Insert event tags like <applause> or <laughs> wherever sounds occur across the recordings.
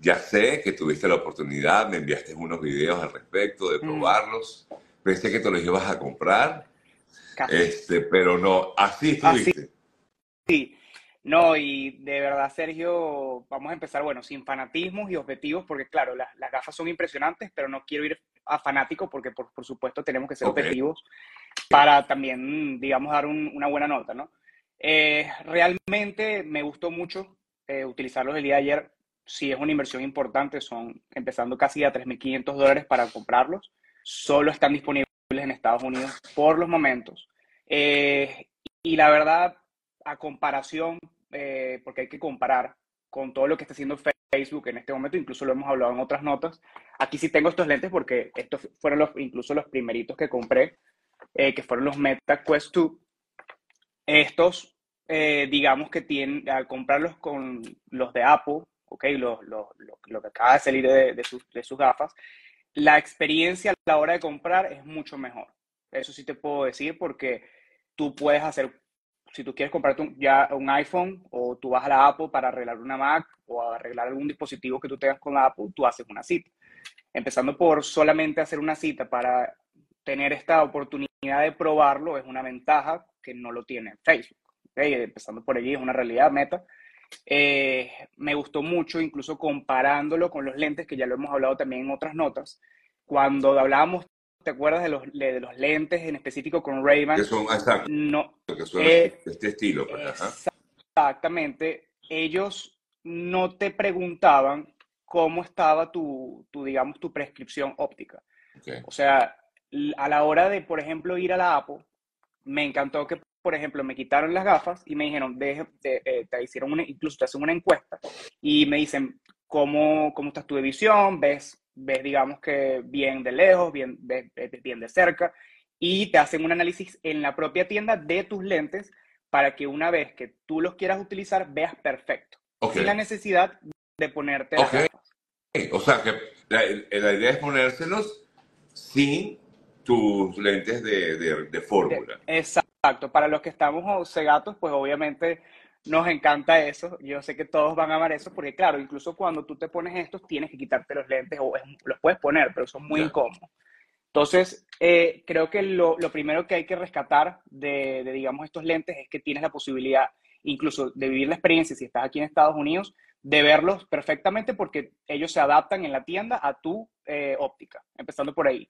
ya sé que tuviste la oportunidad, me enviaste unos videos al respecto de Mm, probarlos. Pensé que te los ibas a comprar, casi. este, pero no, así Así, estuviste. sí. No, y de verdad, Sergio, vamos a empezar, bueno, sin fanatismos y objetivos, porque claro, las, las gafas son impresionantes, pero no quiero ir a fanático porque por, por supuesto tenemos que ser objetivos para también, digamos, dar un- una buena nota, ¿no? Eh, realmente me gustó mucho eh, utilizarlos el día de ayer. Sí es una inversión importante, son empezando casi a 3.500 dólares para comprarlos. Solo están disponibles en Estados Unidos por los momentos. Eh, y la verdad, a comparación, eh, porque hay que comparar con todo lo que está haciendo Facebook en este momento, incluso lo hemos hablado en otras notas. Aquí sí tengo estos lentes porque estos fueron los, incluso los primeritos que compré, eh, que fueron los Meta Quest 2. Estos, eh, digamos que tienen, al comprarlos con los de Apple, ok, lo, lo, lo, lo que acaba de salir de, de, sus, de sus gafas, la experiencia a la hora de comprar es mucho mejor. Eso sí te puedo decir porque tú puedes hacer, si tú quieres comprarte un, ya un iPhone o tú vas a la Apple para arreglar una Mac o arreglar algún dispositivo que tú tengas con la Apple, tú haces una cita. Empezando por solamente hacer una cita para tener esta oportunidad de probarlo es una ventaja que no lo tiene Facebook. ¿okay? Empezando por allí, es una realidad meta. Eh, me gustó mucho, incluso comparándolo con los lentes, que ya lo hemos hablado también en otras notas. Cuando hablábamos, ¿te acuerdas de los, de los lentes en específico con Que Ray-Ban? son, exacto, No, que son eh, este estilo, pues, exactamente. Ellos no te preguntaban cómo estaba tu, tu, digamos, tu prescripción óptica. Okay. O sea, a la hora de, por ejemplo, ir a la Apple, me encantó que, por ejemplo, me quitaron las gafas y me dijeron, deje, te, eh, te, hicieron una, incluso te hacen una encuesta y me dicen, ¿cómo, cómo estás tu de visión? ¿Ves, ves, digamos que bien de lejos, bien, ves, bien de cerca? Y te hacen un análisis en la propia tienda de tus lentes para que una vez que tú los quieras utilizar, veas perfecto. Okay. Sin la necesidad de ponerte las okay. gafas. O sea, que la, la idea es ponérselos sin tus lentes de, de, de fórmula. Exacto. Para los que estamos cegatos, pues obviamente nos encanta eso. Yo sé que todos van a amar eso porque, claro, incluso cuando tú te pones estos, tienes que quitarte los lentes o los puedes poner, pero son muy yeah. incómodos. Entonces, eh, creo que lo, lo, primero que hay que rescatar de, de, digamos, estos lentes es que tienes la posibilidad incluso de vivir la experiencia, si estás aquí en Estados Unidos, de verlos perfectamente porque ellos se adaptan en la tienda a tu eh, óptica, empezando por ahí.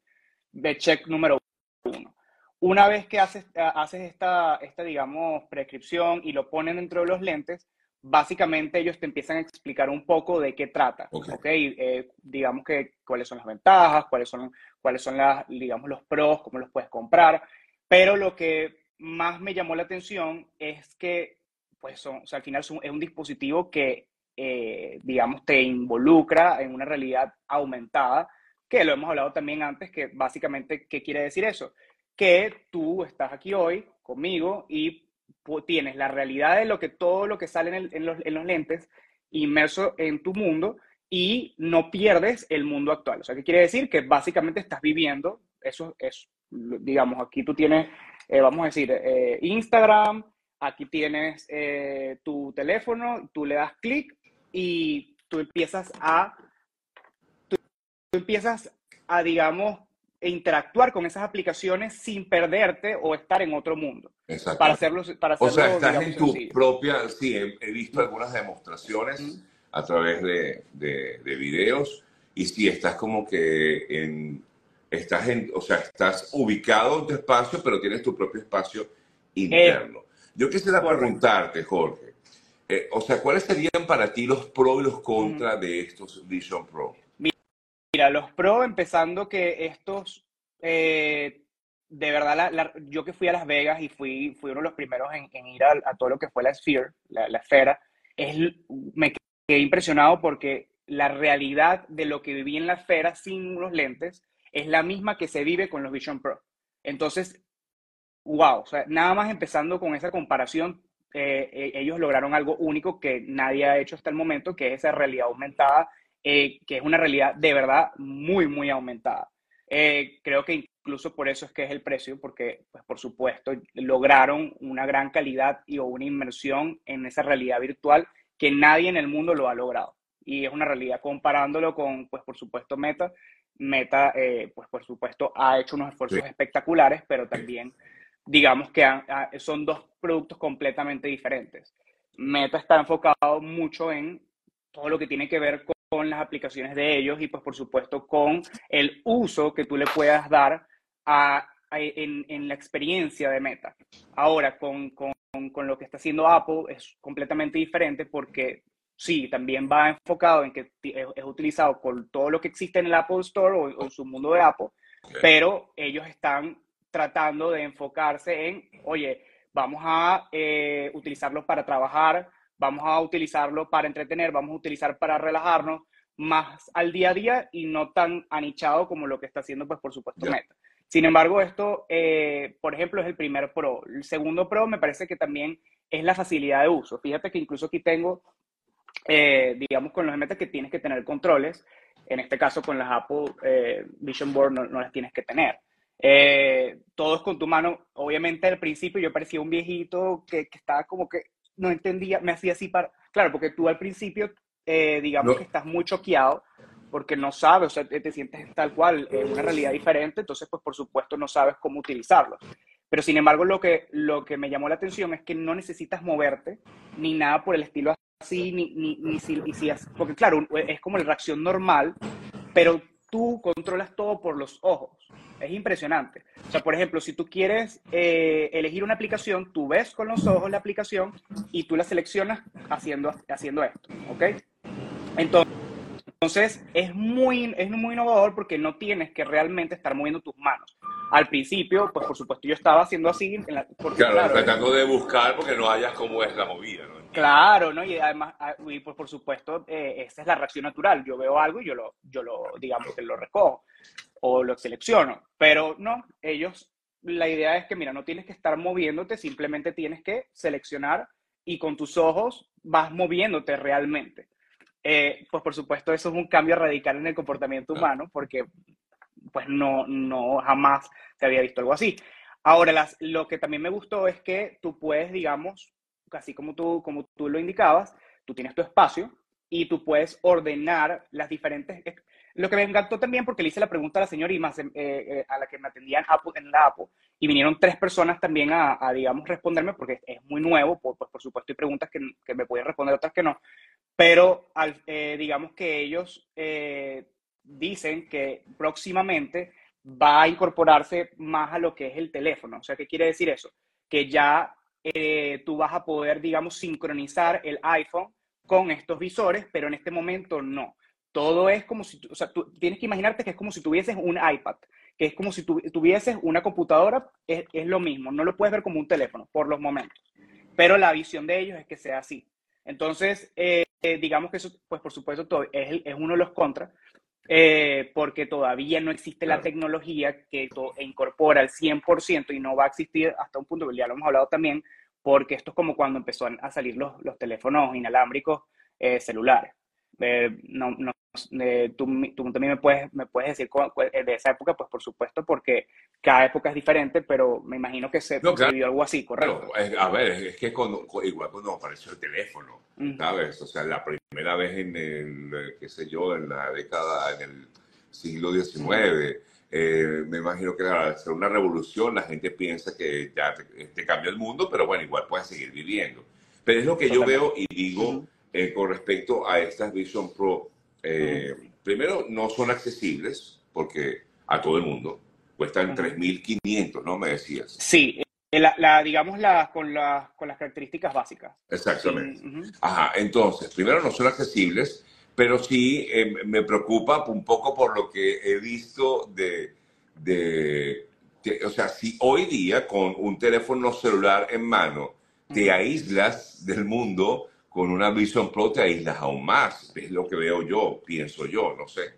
De check número uno. Una vez que haces, haces esta, esta, digamos, prescripción y lo ponen dentro de los lentes, básicamente ellos te empiezan a explicar un poco de qué trata, ¿ok? okay? Eh, digamos que cuáles son las ventajas, cuáles son, cuáles son las, digamos, los pros, cómo los puedes comprar, pero lo que más me llamó la atención es que, pues, son, o sea, al final son, es un dispositivo que, eh, digamos, te involucra en una realidad aumentada, que lo hemos hablado también antes, que básicamente, ¿qué quiere decir eso? Que tú estás aquí hoy conmigo y tienes la realidad de lo que todo lo que sale en, los, en, los, lentes inmerso en tu mundo y no pierdes el mundo actual. O sea, ¿qué quiere decir? Que básicamente estás viviendo, eso es, digamos, aquí tú tienes, eh, vamos a decir, eh, Instagram, aquí tienes eh, tu teléfono, tú le das clic y tú empiezas a, tú empiezas a, digamos, interactuar con esas aplicaciones sin perderte o estar en otro mundo. Exacto. Para hacerlo, para hacerlo o sea, estás digamos, en tu sencillo. propia, sí, he, he visto algunas demostraciones Ujú. a través de, de, de videos y sí, estás como que en, estás en, o sea, estás ubicado en tu espacio, pero tienes tu propio espacio interno. Yo quisiera correcto. preguntarte, Jorge, eh, o sea, ¿cuáles serían para ti los pros y los contras de estos Vision Pro? Mira, los pro, empezando que estos, eh, de verdad, la, la, yo que fui a Las Vegas y fui, fui uno de los primeros en, en ir a, a, todo lo que fue la Sphere, la, la esfera, es, me quedé impresionado porque la realidad de lo que viví en la esfera sin unos lentes es la misma que se vive con los Vision Pro. Entonces, wow, o sea, nada más empezando con esa comparación, eh, ellos lograron algo único que nadie ha hecho hasta el momento, que es esa realidad aumentada eh, que es una realidad de verdad muy, muy aumentada. Eh, creo que incluso por eso es que es el precio, porque, pues, por supuesto, lograron una gran calidad y o una inmersión en esa realidad virtual que nadie en el mundo lo ha logrado. y es una realidad. Comparándolo con, pues por supuesto, Meta, Meta, eh, pues por supuesto, ha hecho unos esfuerzos espectaculares, pero también, digamos que son dos productos completamente diferentes. Meta está enfocado mucho en todo lo que tiene que ver con, las aplicaciones de ellos y pues por supuesto con el uso que tú le puedas dar a, en, en, la experiencia de Meta. Ahora, con, con, con, lo que está haciendo Apple es completamente diferente porque sí, también va enfocado en que es, utilizado con todo lo que existe en el Apple Store o, en su mundo de Apple, pero ellos están tratando de enfocarse en, oye, vamos a eh, utilizarlo para trabajar, vamos a utilizarlo para entretener, vamos a utilizar para relajarnos más al día a día y no tan anichado como lo que está haciendo, pues por supuesto, Meta. Sin embargo, esto, eh, por ejemplo, es el primer Pro. El segundo Pro me parece que también es la facilidad de uso. Fíjate que incluso aquí tengo, eh, digamos, con los Meta que tienes que tener controles. En este caso, con las Apple eh, Vision Board no, no, las tienes que tener. todos con tu mano. Obviamente, al principio yo parecía un viejito que, que estaba como que no entendía, me hacía así para... Claro, porque tú al principio, eh, digamos que estás muy choqueado porque no sabes, o sea, te, sientes tal cual en una realidad diferente, entonces pues por supuesto no sabes cómo utilizarlo. Pero sin embargo lo que, lo que me llamó la atención es que no necesitas moverte ni nada por el estilo así, ni, ni, ni si, si, porque claro, es como la reacción normal, pero tú controlas todo por los ojos. Es impresionante. O sea, por ejemplo, si tú quieres eh, elegir una aplicación, tú ves con los ojos la aplicación y tú la seleccionas haciendo, haciendo esto, ¿ok? Entonces, es muy, es muy innovador porque no tienes que realmente estar moviendo tus manos. Al principio, pues por supuesto yo estaba haciendo así. En la, porque, claro, tratando de buscar porque no hayas cómo es la movida, ¿no? Claro, ¿no? Y además, ah, y pues por supuesto, eh, esa es la reacción natural. Yo veo algo y yo lo, yo lo, digamos que lo recojo o lo selecciono. Pero no, ellos, la idea es que, mira, no tienes que estar moviéndote, simplemente tienes que seleccionar y con tus ojos vas moviéndote realmente. Eh, pues por supuesto, eso es un cambio radical en el comportamiento humano porque pues no, no jamás se había visto algo así. Ahora, las, lo que también me gustó es que tú puedes, digamos, así como tú, como tú lo indicabas, tú tienes tu espacio y tú puedes ordenar las diferentes... Lo que me encantó también porque le hice la pregunta a la señora Imas, eh, eh, a la que me atendían en la APO, y vinieron tres personas también a, digamos, responderme, porque es muy nuevo, por, pues, por supuesto hay preguntas que, que, me pueden responder, otras que no, pero al, eh, digamos que ellos dicen que próximamente va a incorporarse más a lo que es el teléfono. O sea, ¿qué quiere decir eso? Que ya eh, tú vas a poder, digamos, sincronizar el iPhone con estos visores, pero en este momento no. Todo es como si, o sea, tú tienes que imaginarte que es como si tuvieses un iPad, que es como si tuvieses una computadora, es, lo mismo, no lo puedes ver como un teléfono por los momentos, pero la visión de ellos es que sea así. Entonces, eh, digamos que eso, pues por supuesto, es, es uno de los contras, eh, porque todavía no existe la tecnología que incorpora al 100% y no va a existir hasta un punto, ya lo hemos hablado también, porque esto es como cuando empezó a salir los, los teléfonos inalámbricos eh, celulares. Eh, no, no, tú, tú, también me puedes, me puedes decir de esa época, pues por supuesto, porque cada época es diferente, pero me imagino que se vivió algo así, ¿correcto? a ver, es que cuando, igual cuando apareció el teléfono, ¿sabes? O sea, la primera vez en el, qué sé yo, en la década, en el siglo XIX, eh, me imagino que al ser una revolución la gente piensa que ya te, cambió el mundo, pero bueno, igual puedes seguir viviendo. Pero es lo que yo veo y digo eh, con respecto a estas Vision Pro. Eh, primero, no son accesibles porque a todo el mundo cuestan 3.500, ¿no? Me decías. Sí, la, digamos la, con, con las características básicas. Exactamente. Ajá, entonces, primero no son accesibles, pero sí eh, me preocupa un poco por lo que he visto de, de, o sea, si hoy día con un teléfono celular en mano te aíslas del mundo, con una Vision Pro te aíslas aún más. Es lo que veo yo, pienso yo, no sé.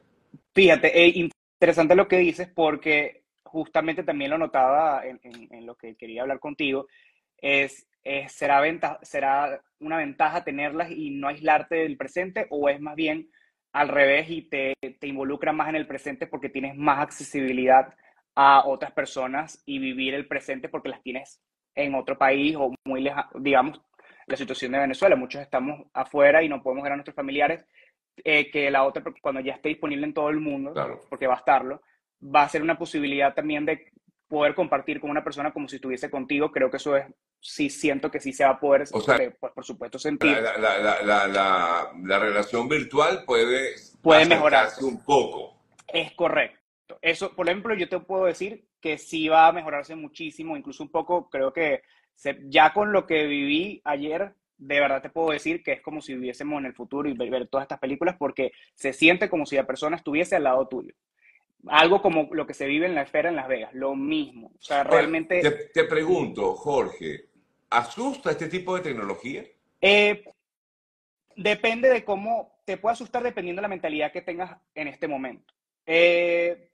Fíjate, es interesante lo que dices porque justamente también lo notaba en, lo que quería hablar contigo, es, ¿será, ¿será una ventaja tenerlas y no aislarte del presente o es más bien al revés y te, te involucra más en el presente porque tienes más accesibilidad a otras personas y vivir el presente porque las tienes en otro país o muy lejano, digamos, la situación de Venezuela. Muchos estamos afuera y no podemos ver a nuestros familiares eh, que la otra, cuando ya esté disponible en todo el mundo, porque va a estarlo, va a ser una posibilidad también de poder compartir con una persona como si estuviese contigo. Creo que eso es, sí siento que sí se va a poder, pues por supuesto, sentir. La, la, relación virtual puede, puede mejorarse un poco. Es correcto. Eso, por ejemplo, yo te puedo decir que sí va a mejorarse muchísimo, incluso un poco, creo que ya con lo que viví ayer, de verdad te puedo decir que es como si viviésemos en el futuro y ver, todas estas películas porque se siente como si la persona estuviese al lado tuyo. Algo como lo que se vive en la esfera en Las Vegas, lo mismo. O sea, realmente... Te, pregunto, Jorge, ¿asusta este tipo de tecnología? Eh, depende de cómo te puede asustar dependiendo de la mentalidad que tengas en este momento. Eh,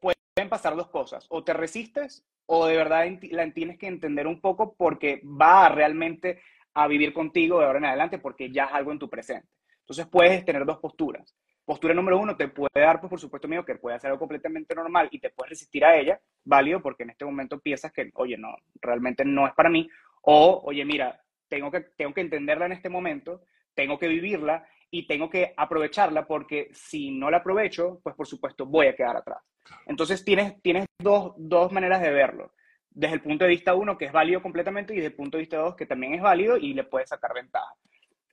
pasar dos cosas, o te resistes o de verdad la tienes que entender un poco porque va realmente a vivir contigo de ahora en adelante porque ya es algo en tu presente. Entonces puedes tener dos posturas. Postura número uno te puede dar, pues, por supuesto, mío, que puede ser algo completamente normal y te puedes resistir a ella, válido, porque en este momento piensas que, oye, no, realmente no es para mí. O, oye, mira, tengo que, tengo que entenderla en este momento, tengo que vivirla y tengo que aprovecharla porque si no la aprovecho, pues por supuesto voy a quedar atrás. Entonces tienes, tienes dos, dos maneras de verlo. Desde el punto de vista uno, que es válido completamente, y desde el punto de vista dos, que también es válido y le puedes sacar ventaja.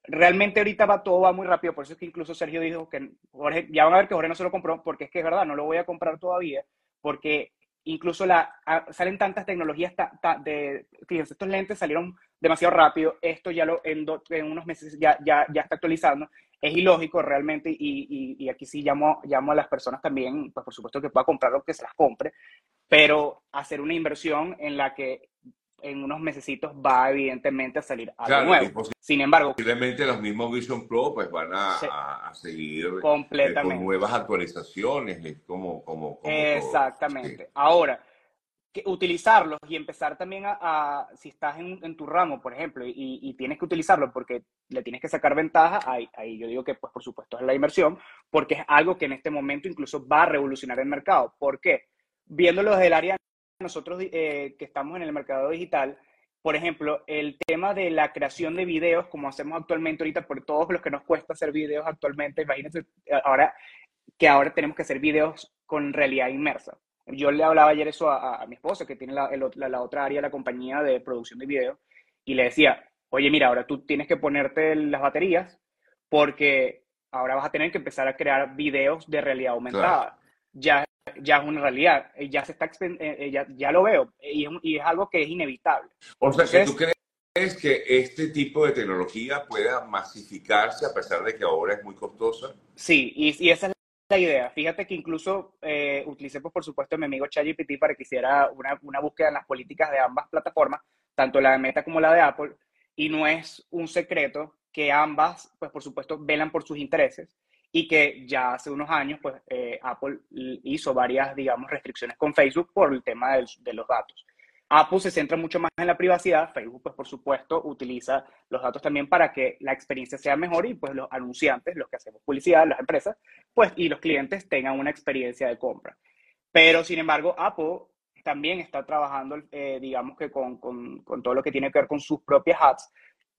Realmente ahorita va, todo va muy rápido, por eso es que incluso Sergio dijo que Jorge, ya van a ver que Jorge no se lo compró, porque es que es verdad, no lo voy a comprar todavía, porque incluso la, salen tantas tecnologías de, fíjense, estos lentes salieron demasiado rápido, esto ya lo, en, en unos meses ya, ya, ya, está actualizando, es ilógico realmente y, y, y, aquí sí llamo, llamo a las personas también, pues por supuesto que pueda comprar lo que se las compre, pero hacer una inversión en la que en unos mesecitos va evidentemente a salir algo nuevo. Sin embargo, posiblemente los mismos Vision Pro pues van a, a seguir eh, con nuevas actualizaciones, como, como, exactamente. Ahora utilizarlos y empezar también a, si estás en, tu ramo, por ejemplo, y, tienes que utilizarlo porque le tienes que sacar ventaja, ahí, ahí yo digo que, pues, por supuesto, es la inversión, porque es algo que en este momento incluso va a revolucionar el mercado. ¿Por qué? Viéndolo desde el área nosotros eh, que estamos en el mercado digital, por ejemplo, el tema de la creación de videos, como hacemos actualmente ahorita, por todos los que nos cuesta hacer videos actualmente, imagínense eh, ahora que ahora tenemos que hacer videos con realidad inmersa. Yo le hablaba ayer eso a, mi esposa, que tiene la, la, otra área, la compañía de producción de video, y le decía, oye, mira, ahora tú tienes que ponerte las baterías porque ahora vas a tener que empezar a crear videos de realidad aumentada. Ya ya es una realidad, eh, ya se está eh, eh, ya, ya, lo veo y es, y es, algo que es inevitable. O sea, que tú crees que este tipo de tecnología pueda masificarse a pesar de que ahora es muy costosa? Sí, y, y esa es la idea. Fíjate que incluso eh, utilicé, pues, por supuesto, a mi amigo ChatGPT para que hiciera una, una búsqueda en las políticas de ambas plataformas, tanto la de Meta como la de Apple, y no es un secreto que ambas, pues por supuesto, velan por sus intereses y que ya hace unos años, pues eh, Apple hizo varias, digamos, restricciones con Facebook por el tema de, los datos. Apple se centra mucho más en la privacidad, Facebook, pues por supuesto, utiliza los datos también para que la experiencia sea mejor y pues los anunciantes, los que hacemos publicidad, las empresas, pues y los clientes tengan una experiencia de compra. Pero, sin embargo, Apple también está trabajando, eh, digamos que con, con, con, todo lo que tiene que ver con sus propias apps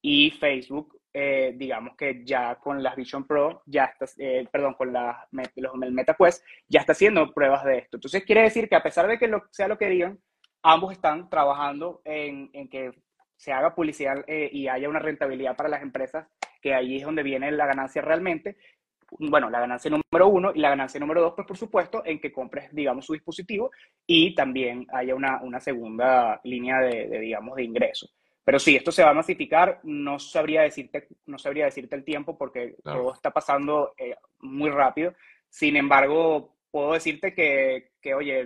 y Facebook eh, digamos que ya con las Vision Pro, ya está, eh, perdón, con la, los, el MetaQuest, ya está haciendo pruebas de esto. Entonces quiere decir que a pesar de que lo, sea lo que digan, ambos están trabajando en, en que se haga publicidad eh, y haya una rentabilidad para las empresas, que ahí es donde viene la ganancia realmente. Bueno, la ganancia número uno y la ganancia número dos, pues por supuesto, en que compres, digamos, su dispositivo y también haya una, una segunda línea de, de digamos, de ingresos. Pero sí, esto se va a masificar, no sabría decirte, no sabría decirte el tiempo porque todo está pasando eh, muy rápido. Sin embargo, puedo decirte que, que, oye,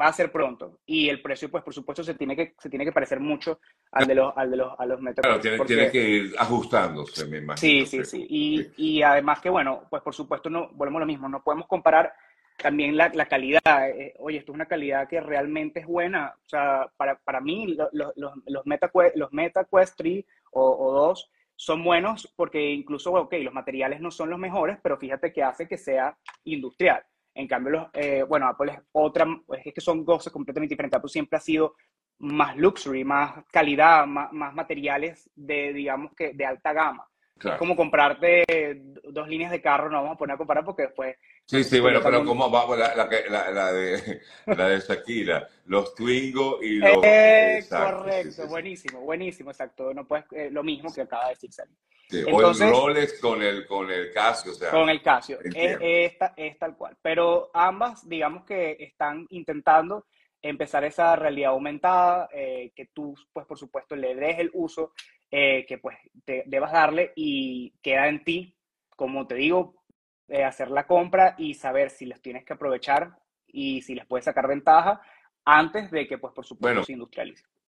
va a ser pronto. Y el precio, pues, por supuesto, se tiene que, se tiene que parecer mucho al de los, al de los, a los Claro, tiene, tiene, que ir ajustándose, me imagino. Sí, sí, sí. Y, y además que, bueno, pues, por supuesto, no, volvemos a lo mismo, no podemos comparar también la, la calidad. Eh, oye, esto es una calidad que realmente es buena. O sea, para, para mí, los, los, los, MetaQuest, los MetaQuest 3 o, o 2 son buenos porque incluso, ok, los materiales no son los mejores, pero fíjate que hace que sea industrial. En cambio, los, eh, bueno, Apple es otra, es que son cosas completamente diferentes. Apple siempre ha sido más luxury, más calidad, más, más materiales de, digamos que, de alta gama. Es como comprarte dos líneas de carro, no vamos a poner a comparar porque después... Sí, sí, bueno, pero ¿cómo va la, la, la, de, <laughs> la de Shakira? Los Twingo y los... Eh, correcto, buenísimo, buenísimo, exacto. No puedes, eh, lo mismo que acaba de decir Sally. o el Rolex con el, con el Casio. O sea, con el Casio, es, es tal cual. Pero ambas, digamos que están intentando empezar esa realidad aumentada, eh, que tú, pues por supuesto, le des el uso eh, que pues te debas darle y queda en ti, como te digo, eh, hacer la compra y saber si les tienes que aprovechar y si les puedes sacar ventaja antes de que, pues por supuesto, se industrialice.